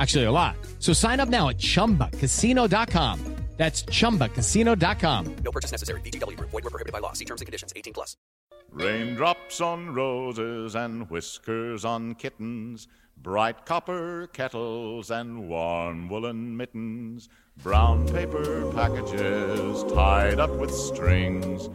Actually, a lot. So sign up now at chumbacasino.com. That's chumbacasino.com. No purchase necessary. VGW Group. Void were prohibited by law. See terms and conditions. 18 plus. Raindrops on roses and whiskers on kittens, bright copper kettles and warm woolen mittens, brown paper packages tied up with strings.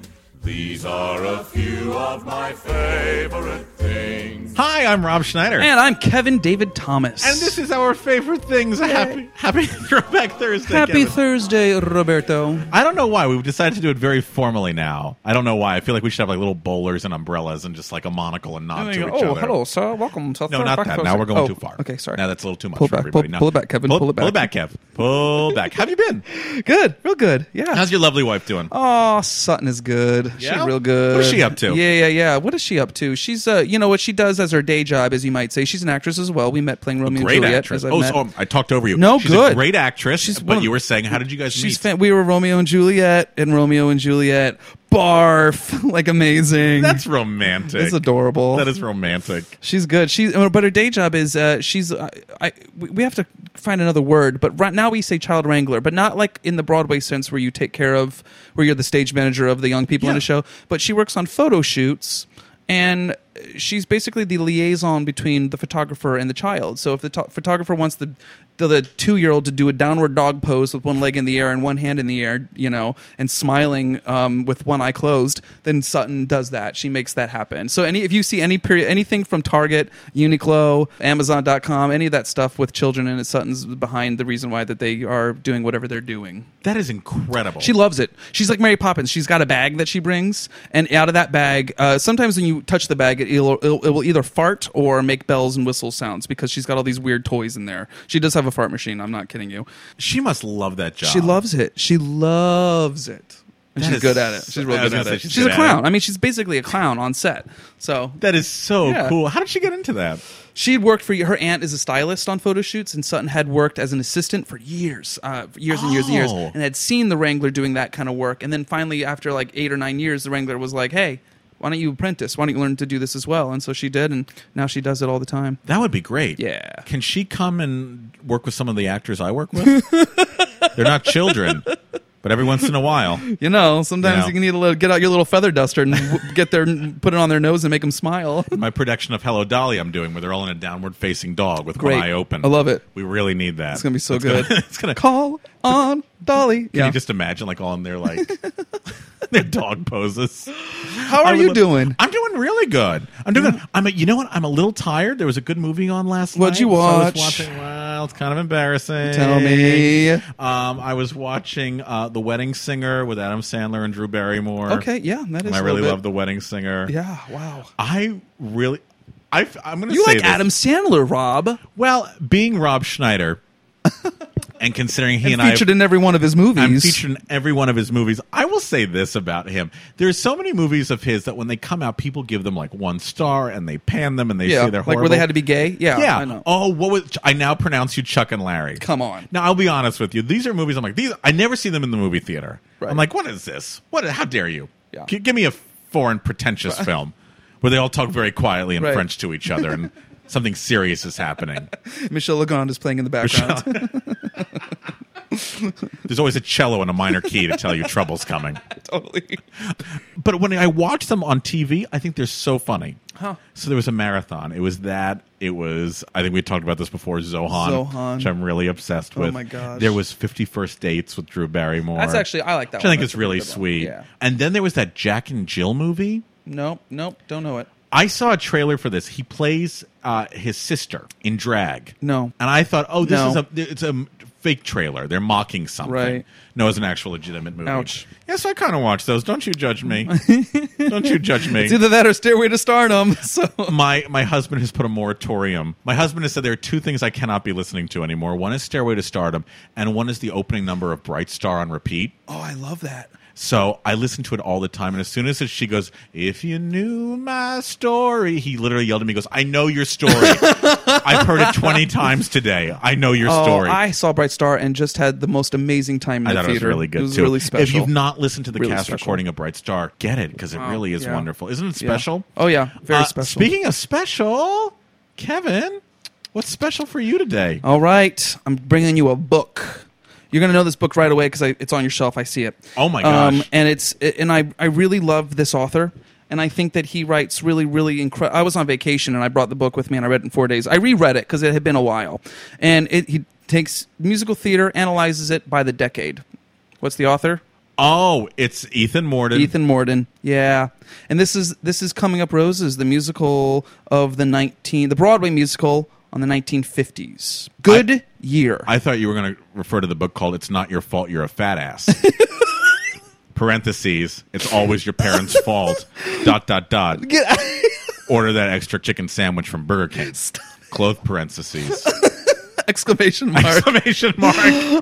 These are a few of my favorite things. Hi, I'm Rob Schneider. And I'm Kevin David Thomas. And this is our favorite things. Happy Happy Throwback Thursday. Happy Kevin. Thursday, Roberto. I don't know why we've decided to do it very formally now. I don't know why. I feel like we should have like little bowlers and umbrellas and just like a monocle and nod to each oh, other. hello, sir. Welcome to No, not that. Thursday. Now we're going Oh, too far. Okay, sorry. Now that's a little too much Pull for back, everybody. pull- Now- pull it back, Kevin, pull it back. Pull it back, Kev. Pull back. How have you been? Good, real good. Yeah. How's your lovely wife doing? Oh, Sutton is good. Yeah? She's real good. What is she up to? Yeah, yeah, yeah. What is she up to? She's, uh, you know, what she does as her day job, as you might say. She's an actress as well. We met playing Romeo Great and Juliet. actress. As I Oh, met. so I talked over you. No, She's good. a great actress. She's but you were saying, how did you guys She's meet? fan- we were Romeo and Juliet, and Romeo and Juliet barf like amazing. That's romantic. It's adorable. That is romantic. She's good. She's but her day job is uh, she's uh, I we we have to find another word. But right now we say child wrangler, but not like in the Broadway sense where you take care of where you're the stage manager of the young people in Yeah. a show. But she works on photo shoots and she's basically the liaison between the photographer and the child. So if the to- photographer wants the the, the two year old to do a downward dog pose with one leg in the air and one hand in the air, you know, and smiling um, with one eye closed, then Sutton does that. She makes that happen. So any if you see any period anything from Target, Uniqlo, Amazon.com, any of that stuff with children in it, Sutton's behind the reason why that they are doing whatever they're doing. That is incredible. She loves it. She's like Mary Poppins. She's got a bag that she brings, and out of that bag, uh, sometimes when you touch the bag, it, it'll, it'll, it will either fart or make bells and whistle sounds because she's got all these weird toys in there. She does have a fart machine. I'm not kidding you. She must love that job. She loves it. She loves it. And That she's is good at it. so- She's real I was good at gonna it. say She's, she's good a at clown. I mean, she's basically a clown on set. So That is so Yeah. cool. How did she get into that? She'd worked for her aunt is a stylist on photo shoots, and Sutton had worked as an assistant for years, uh, for years and years and years, Oh. and had seen the Wrangler doing that kind of work. And then finally, after like eight or nine years, the Wrangler was like, "Hey, why don't you apprentice? Why don't you learn to do this as well?" And so she did, and now she does it all the time. That would be great. Yeah. Can she come and work with some of the actors I work with? They're not children, but every once in a while. You know, sometimes You you, need a little, get out your little feather duster and w- get their put it on their nose and make them smile. My production of Hello Dolly I'm doing where they're all in a downward facing dog with Great. one eye open. I love it. We really need that. It's gonna be so It's good. Gonna, it's gonna Call on Dolly. Can you just imagine like all in their like their dog poses? How are you love- doing? I'm doing really good. I'm doing good. I'm a, you know what? I'm a little tired. There was a good movie on last night. What'd night. you so I watch? Uh, was watching. Well, it's kind of embarrassing. Tell me. Um, I was watching uh, The Wedding Singer with Adam Sandler and Drew Barrymore. Okay, yeah, that is. And I really love The Wedding Singer. Yeah, wow. I really. I, am going to say You say like this. Adam Sandler, Rob? Well, being Rob Schneider, and considering he and, and I featured in every one of his movies. I'm featured in every one of his movies. I will say this about him: there's so many movies of his that when they come out, people give them like one star and they pan them and they yeah, say they're like where they had to be gay. Yeah, yeah. I know. Oh, what was? I now pronounce you Chuck and Larry. Come on. Now I'll be honest with you. These are movies. I'm like these. I never see them in the movie theater. Right. I'm like, what is this? What? How dare you? Yeah. G- give me a foreign pretentious film where they all talk very quietly in Right. French to each other and something serious is happening. Michel Legrand is playing in the background. There's always a cello and a minor key to tell you trouble's coming. totally. But when I watch them on TV, I think they're so funny. So there was a marathon. It was that. It was. I think we talked about this before. Zohan, Zohan. which I'm really obsessed Oh with. my gosh. There was 50 First Dates with Drew Barrymore. That's actually I like that. Which I think That's is really sweet. Yeah. And then there was that Jack and Jill movie. Nope. Nope. Don't know it. I saw a trailer for this. He plays uh, his sister in drag. No. and I thought, oh, this No. is a it's a fake trailer. They're mocking something. Right. No, it's an actual legitimate movie. Ouch. Yes, I kind of watch those. Don't you judge me. Don't you judge me. It's either that or Stairway to Stardom. So my my husband has put a moratorium. My husband has said there are two things I cannot be listening to anymore. One is Stairway to Stardom, and one is the opening number of Bright Star on repeat. Oh, I love that. So I listen to it all the time, and as soon as she goes, "If you knew my story," he literally yelled at me, "Goes, I know your story. I've heard it twenty times today. I know your Oh, story." I saw Bright Star and just had the most amazing time in I the thought it was really good It was too. really special. If you've not listened to the Really cast special. recording of Bright Star, get it because it really is yeah. wonderful. Isn't it Yeah. special? Oh yeah, very Uh, special. Speaking of special, Kevin, what's special for you today? All right, I'm bringing you a book. You're gonna know this book right away because it's on your shelf. I see it. Oh my Um, and it's and I I really love this author, and I think that he writes really really incredible. I was on vacation and I brought the book with me and I read it in four days. I reread it because it had been a while, and it, he takes musical theater, analyzes it by the decade. What's the author? Oh, it's Ethan Mordden. Ethan Mordden. Yeah. And this is this is Coming Up Roses, the musical of the 19 the Broadway musical on the 1950s. Good year. I thought you were going to refer to the book called "It's Not Your Fault You're a Fat Ass." Parentheses. It's always your parents' fault. dot dot dot. Order that extra chicken sandwich from Burger King. Close parentheses. Exclamation mark. Exclamation mark.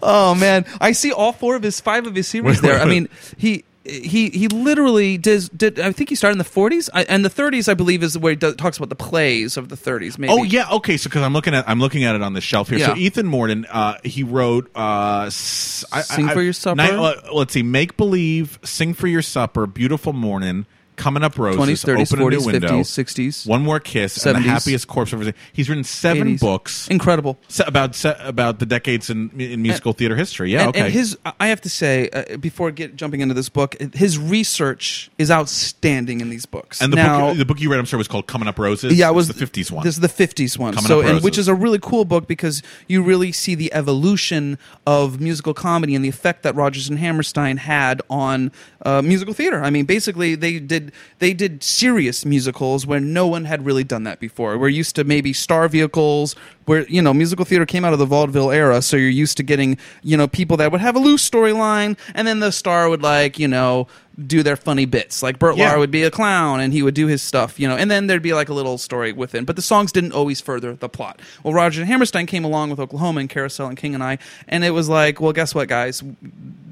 oh man. I see all four of his five of his series Wait, there. wait, I mean, he he he literally does did I think he started in the 40s I, and the 30s I believe is where he does, talks about the plays of the 30s maybe. Oh yeah, okay. So because I'm looking at I'm looking at it on the shelf here. So Ethan Mordden, uh, he wrote uh, Sing I- for Your Supper? Night- uh, let's see, Make Believe, Sing for Your Supper, Beautiful Morning, Coming Up Roses, 20s, 30s, Open a New 40s, Window, 50s, 60s. One More Kiss, and The Happiest Corpse of Everything. He's written seven 80s. books Incredible. se- about se- about the decades in, in musical theater history. Yeah, and, okay. and his, I have to say, uh, before get jumping into this book, his research is outstanding in these books. and the now, book the book you read, I'm sure, was called Coming Up Roses. yeah, it was It's the 50s one. This is the '50s one. Coming so, Up and, which is a really cool book because you really see the evolution of musical comedy and the effect that Rodgers and Hammerstein had on uh, musical theater. I mean, basically, they did they did serious musicals where no one had really done that before. We're used to maybe star vehicles where you know musical theater came out of the vaudeville era, so you're used to getting you know people that would have a loose storyline, and then the star would like you know do their funny bits. Like Bert Yeah. Lahr would be a clown and he would do his stuff, you know, and then there'd be like a little story within. But the songs didn't always further the plot. Well, Roger and Hammerstein came along with Oklahoma and Carousel and King and I, and it was like, well, guess what, guys?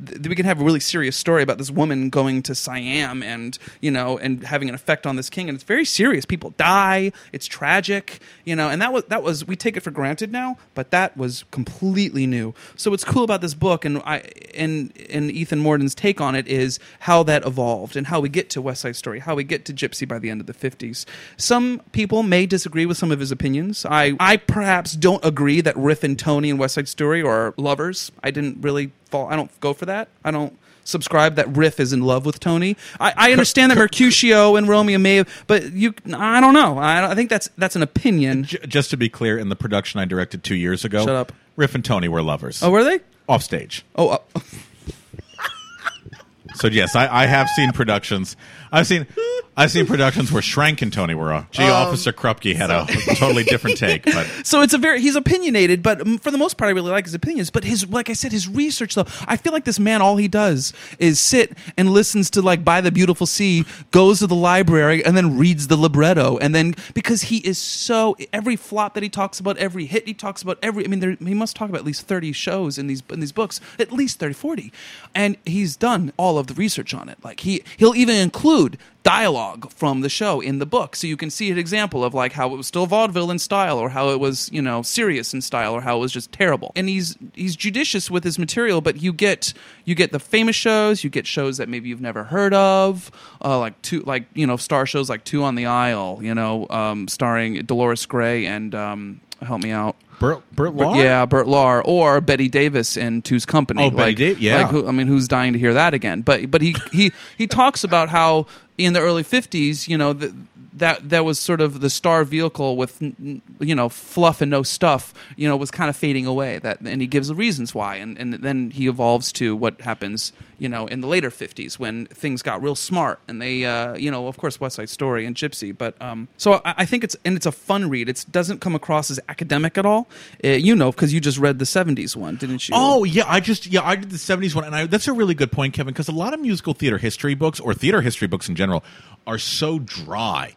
Th- We can have a really serious story about this woman going to Siam and you know and having an effect on this king, and it's very serious. People die. It's tragic, you know, and that was that was we take it for granted now, but that was completely new. So what's cool about this book and I and and Ethan Mordden's take on it is how that evolved and how we get to West Side Story, how we get to Gypsy by the end of the 50s. Some people may disagree with some of his opinions. I I perhaps don't agree that Riff and Tony and West Side Story are lovers. I didn't really fall I don't go for that. I don't subscribe that Riff is in love with Tony. I, I understand that Mercutio and Romeo may have, but you I don't know. I, I think that's that's an opinion. J- just to be clear, in the production I directed two years ago, Shut up. Riff and Tony were lovers. Oh, were they? off stage. Oh, uh, So yes, I, I have seen productions. I've seen I've seen productions where Schrank and Tony were off. Gee, Um, Officer Krupke had a totally different take, but So it's a very he's opinionated, but for the most part, I really like his opinions. But his, like I said, his research though, I feel like this man, all he does is sit and listens to like "By the Beautiful Sea," goes to the library, and then reads the libretto, and then because he is so every flop that he talks about, every hit he talks about, every I mean, there, he must talk about at least thirty shows in these in these books, at least 30, 40. and he's done all of the research on it. Like he he'll even include dialogue from the show in the book. So you can see an example of like how it was still vaudeville in style or how it was you know serious in style or how it was just terrible. And he's he's judicious with his material but you get you get the famous shows you get shows that maybe you've never heard of uh, like two like you know star shows like two on the aisle you know um, starring dolores gray and um, help me out. Bert, Bert Lahr? yeah, Bert Lahr or Bette Davis in Two's Company. Oh, Betty like, Da- yeah. Like who, I mean, who's dying to hear that again? But but he he he talks about how in the early '50s, you know, the, that that was sort of the star vehicle with you know fluff and no stuff. You know, was kind of fading away. That and he gives the reasons why, and and then he evolves to what happens. You know, in the later '50s when things got real smart, and they, uh, you know, of course, West Side Story and Gypsy. But um, so I, I think it's and it's a fun read. It doesn't come across as academic at all. Uh, you know, because you just read the '70s one, didn't you? Oh yeah, I just yeah I did the '70s one, and I, that's a really good point, Kevin, because a lot of musical theater history books or theater history books in general are so dry.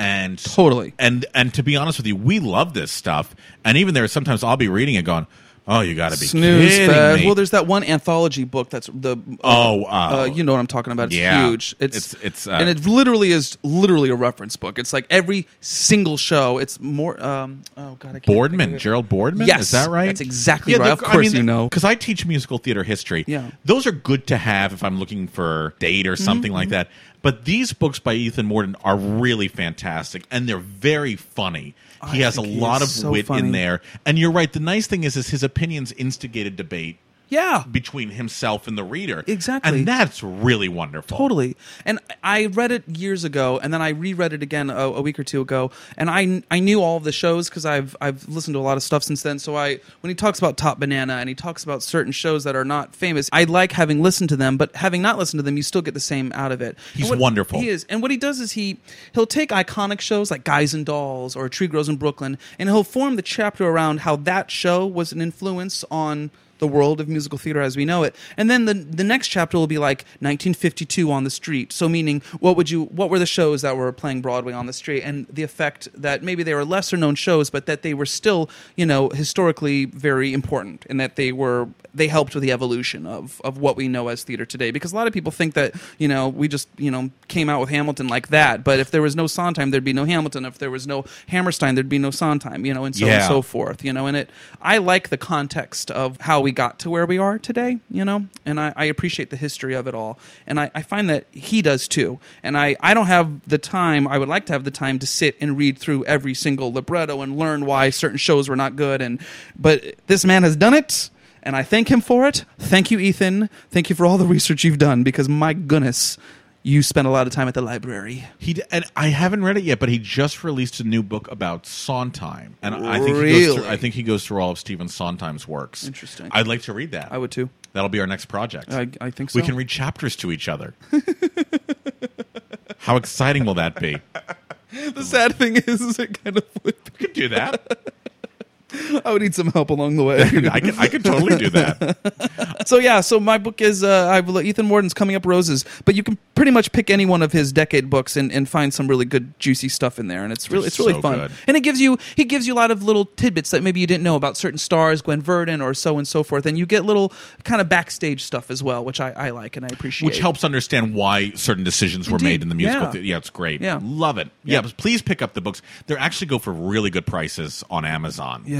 And Totally. and and to be honest with you, we love this stuff. And even there, sometimes I'll be reading it, going, "Oh, you got to be Snooze kidding fest. me!" Well, there's that one anthology book that's the Oh, uh, uh, you know what I'm talking about. It's yeah. huge. It's It's- it's, uh, and it literally is literally a reference book. It's like every single show. It's more. Um, oh God, I Bordman. Gerald Bordman. Yes, is that right? that's exactly right. Of course you know. because I teach musical theater history. Yeah. those are good to have if I'm looking for date or something Mm-hmm. like that. But these books by Ethan Mordden are really fantastic, and they're very funny. He I has a lot of so wit funny. in there, and you're right. The nice thing is, is his opinions instigated debate Yeah, between himself and the reader. Exactly. and that's really wonderful. Totally. And I read it years ago, and then I reread it again a, a week or two ago, and I I knew all of the shows because I've I've listened to a lot of stuff since then. So I when he talks about Top Banana and he talks about certain shows that are not famous, I like having listened to them, but having not listened to them, you still get the same out of it. He's what- wonderful. He is, and what he does is he he'll take iconic shows like Guys and Dolls or Tree Grows in Brooklyn, and he'll form the chapter around how that show was an influence on the world of musical theater as we know it. And then the the next chapter will be like 1952 on the street. So meaning what would you what were the shows that were playing Broadway on the street and the effect that maybe they were lesser known shows but that they were still, you know, historically very important and that they were they helped with the evolution of of what we know as theater today because a lot of people think that, you know, we just, you know, came out with Hamilton like that, but if there was no Sondheim there'd be no Hamilton, if there was no Hammerstein there'd be no Sondheim, you know, and so on Yeah. and so forth, you know, and it I like the context of how we got to where we are today, you know, and I, I appreciate the history of it all. And I, I find that he does too. And I, I don't have the time, I would like to have the time to sit and read through every single libretto and learn why certain shows were not good and but this man has done it and I thank him for it. Thank you, Ethan. Thank you for all the research you've done because my goodness, you spent a lot of time at the library. He d- and I haven't read it yet, but he just released a new book about Sondheim, and I think he goes Really? through, I think he goes through all of Stephen Sondheim's works. Interesting. I'd like to read that. I would too. That'll be our next project. I, I think so. we can read chapters to each other. How exciting will that be? the sad thing is, is it kind of would be. We could do that. I would need some help along the way. I could. I could totally do that. so yeah, so my book is uh, I've Ethan Mordden's Coming Up Roses, but you can pretty much pick any one of his decade books and, and find some really good juicy stuff in there, and it's really it's really so fun. good. And it gives you he gives you a lot of little tidbits that maybe you didn't know about certain stars, Gwen Verdon, or so and so forth, and you get little kind of backstage stuff as well, which I, I like and I appreciate. Which helps understand why certain decisions were Indeed. made in the musical. Yeah. thea- yeah, it's great. Yeah. love it. Yeah. Yeah, but please pick up the books. They actually go for really good prices on Amazon. Yeah.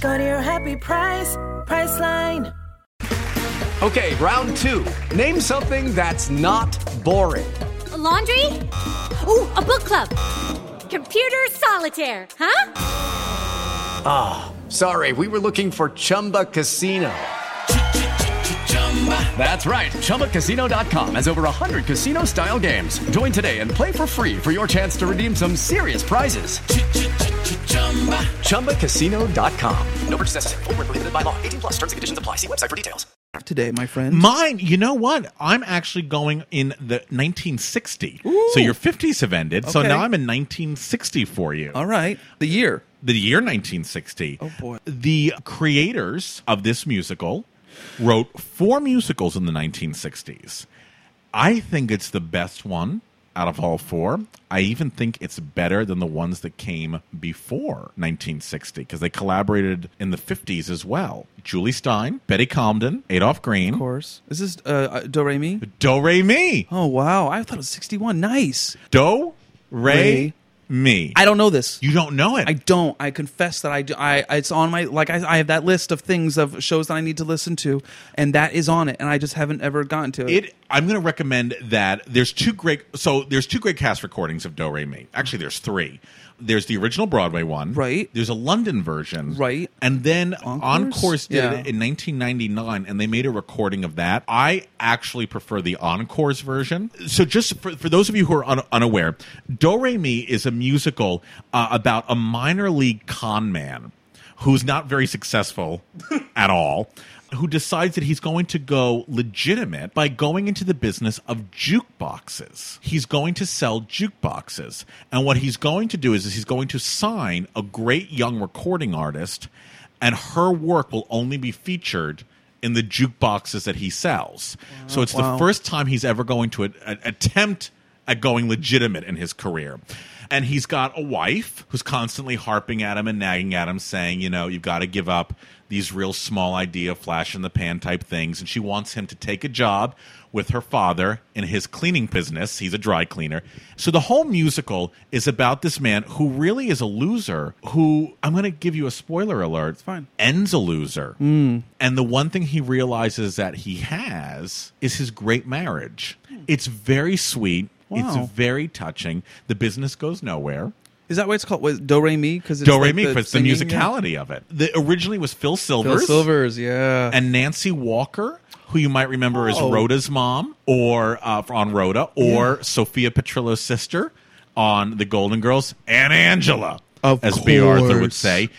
Go to your happy price, Priceline. Okay, round two. Name something that's not boring. A laundry? Ooh, a book club. Computer solitaire, huh? Ah, sorry, we were looking for Chumba Casino. That's right. ChumbaCasino.com has over 100 casino style games. Join today and play for free for your chance to redeem some serious prizes. ChumbaCasino.com. No purchase necessary. Void where prohibited by law. 18 plus terms and conditions apply. See website for details. today, my friend? Mine, you know what? I'm actually going in the 1960. So your 50s have ended. So Okay. now I'm in 1960 for you. All right, the year. The year 1960. Oh boy. The creators of this musical wrote four musicals in the 1960s. I think it's the best one out of all four. I even think it's better than the ones that came before 1960 because they collaborated in the 50s as well. Jule Styne, Betty Comden, Adolph Green. Of course. Is this uh, uh, Do Re Mi? Do Re Mi. Oh wow! I thought it was sixty-one. Nice. Do Re, Re. Mi. I don't know this. You don't know it. I don't. I confess that I do. I it's on my like I, I have that list of things of shows that I need to listen to, and that is on it, and I just haven't ever gotten to it. It. I'm going to recommend that. There's two great. So there's two great cast recordings of Do Re Mi. Actually, there's three. There's the original Broadway one. Right. There's a London version. Right. And then Encores? Encores did Yeah. it in 1999, and they made a recording of that. I actually prefer the Encores version. So just for, for those of you who are un- unaware, Do Re Mi is a musical uh, about a minor league con man who's not very successful at all, who decides that he's going to go legitimate by going into the business of jukeboxes. He's going to sell jukeboxes. And what he's going to do is, is he's going to sign a great young recording artist, and her work will only be featured in the jukeboxes that he sells. so it's wow. the first time he's ever going to a- a- attempt at going legitimate in his career. And he's got a wife who's constantly harping at him and nagging at him, saying, you know, you've got to give up these real small idea, flash in the pan type things. And she wants him to take a job with her father in his cleaning business. He's a dry cleaner. So the whole musical is about this man who really is a loser, who, I'm going to give you a spoiler alert. It's fine. Ends a loser. Hmm. And the one thing he realizes that he has is his great marriage. Hmm. It's very sweet. Wow. It's very touching. The business goes nowhere. Is that why it's called was Do Re Mi? Because Do Re Mi, for the musicality of it. The originally was Phil Silvers, Phil Silvers, yeah. and Nancy Walker, who you might remember as Oh. Rhoda's mom, or uh, on Rhoda, or Sophia Petrillo's sister on The Golden Girls, and Angela, Of as Bea Arthur would say.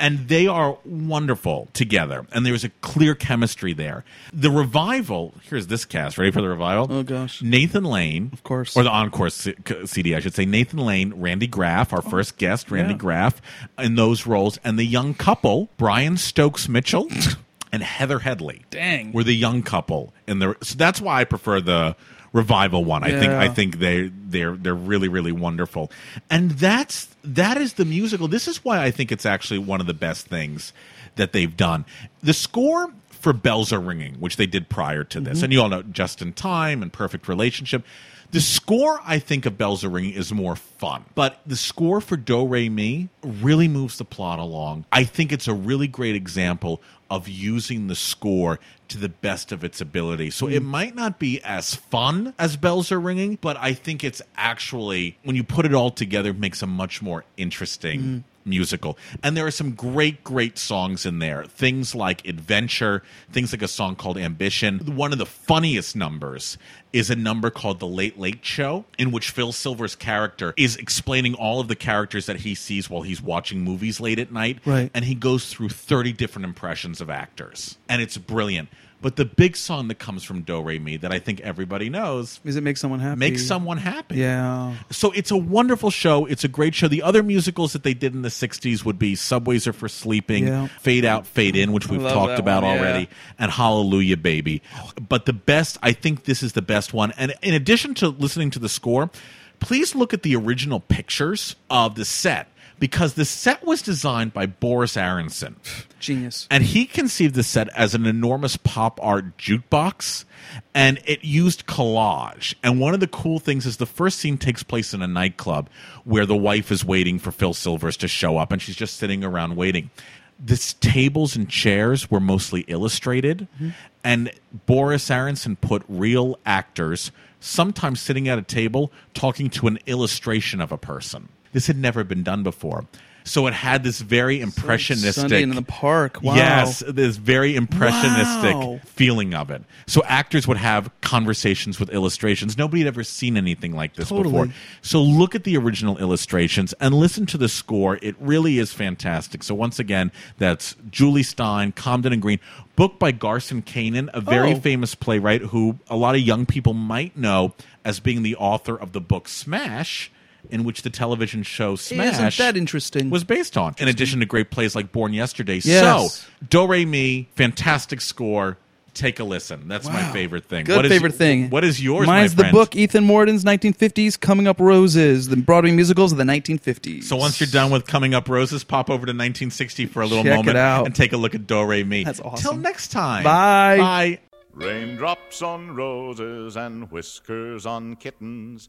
And they are wonderful together, and there's a clear chemistry there. The revival. Here's this cast. Ready for the revival? Oh, gosh. Nathan Lane, of course. or the encore C- CD, I should say. Nathan Lane, Randy Graff, our first guest, Randy yeah. Graff, in those roles, and the young couple, Brian Stokes Mitchell and Heather Headley. Dang. were the young couple in the. So that's why I prefer the revival one. I think I think they they're they're really really wonderful, and that's that is the musical. This is why I think it's actually one of the best things that they've done. The score for Bells Are Ringing, which they did prior to this, Mhm. and you all know Just in Time and Perfect Relationship. The score, I think, of Bells Are Ringing is more fun, but the score for Do Re Mi really moves the plot along. I think it's a really great example of using the score to the best of its ability. So it mm. might not be as fun as Bells Are Ringing, but I think it's actually, when you put it all together, makes a much more interesting mm. Musical. And there are some great, great songs in there. Things like Adventure, things like a song called Ambition. One of the funniest numbers is a number called The Late Late Show, in which Phil Silver's character is explaining all of the characters that he sees while he's watching movies late at night. Right. And he goes through 30 different impressions of actors. And it's brilliant. But the big song that comes from Do Re Mi that I think everybody knows Is it make someone happy? Make Someone Happy. Yeah. So it's a wonderful show. It's a great show. The other musicals that they did in the 60s would be Subways Are for Sleeping, Yeah. Fade Out, Fade In, which we've love talked that about one, yeah. already, and Hallelujah Baby. But the best, I think this is the best one. And in addition to listening to the score, please look at the original pictures of the set because the set was designed by Boris Aronson. Genius. And he conceived the set as an enormous pop art jukebox, and it used collage. And one of the cool things is the first scene takes place in a nightclub where the wife is waiting for Phil Silvers to show up, and she's just sitting around waiting. This tables and chairs were mostly illustrated, mm-hmm. and Boris Aronson put real actors, sometimes sitting at a table, talking to an illustration of a person. This had never been done before. So it had this very impressionistic Sunday in the park. Wow. Yes, this very impressionistic Wow. feeling of it. So actors would have conversations with illustrations. Nobody had ever seen anything like this Totally. before. So look at the original illustrations and listen to the score. It really is fantastic. So once again, that's Jule Styne, Comden and Green, book by Garson Kanin, a very Oh. famous playwright who a lot of young people might know as being the author of the book Smash. In which the television show Smash Isn't that interesting? was based on, in addition to great plays like Born Yesterday. Yes. So, Do Re Mi, fantastic score, take a listen. That's my Wow. favorite thing. Good What is- favorite thing. What is yours? Mine's my the friend? book Ethan Mordden's 1950s Coming Up Roses, the Broadway musicals of the 1950s. So once you're done with Coming Up Roses, pop over to 1960 for a little Check it moment out. and take a look at Do Re Mi. That's awesome. Till next time. Bye. Bye. Raindrops on roses and whiskers on kittens,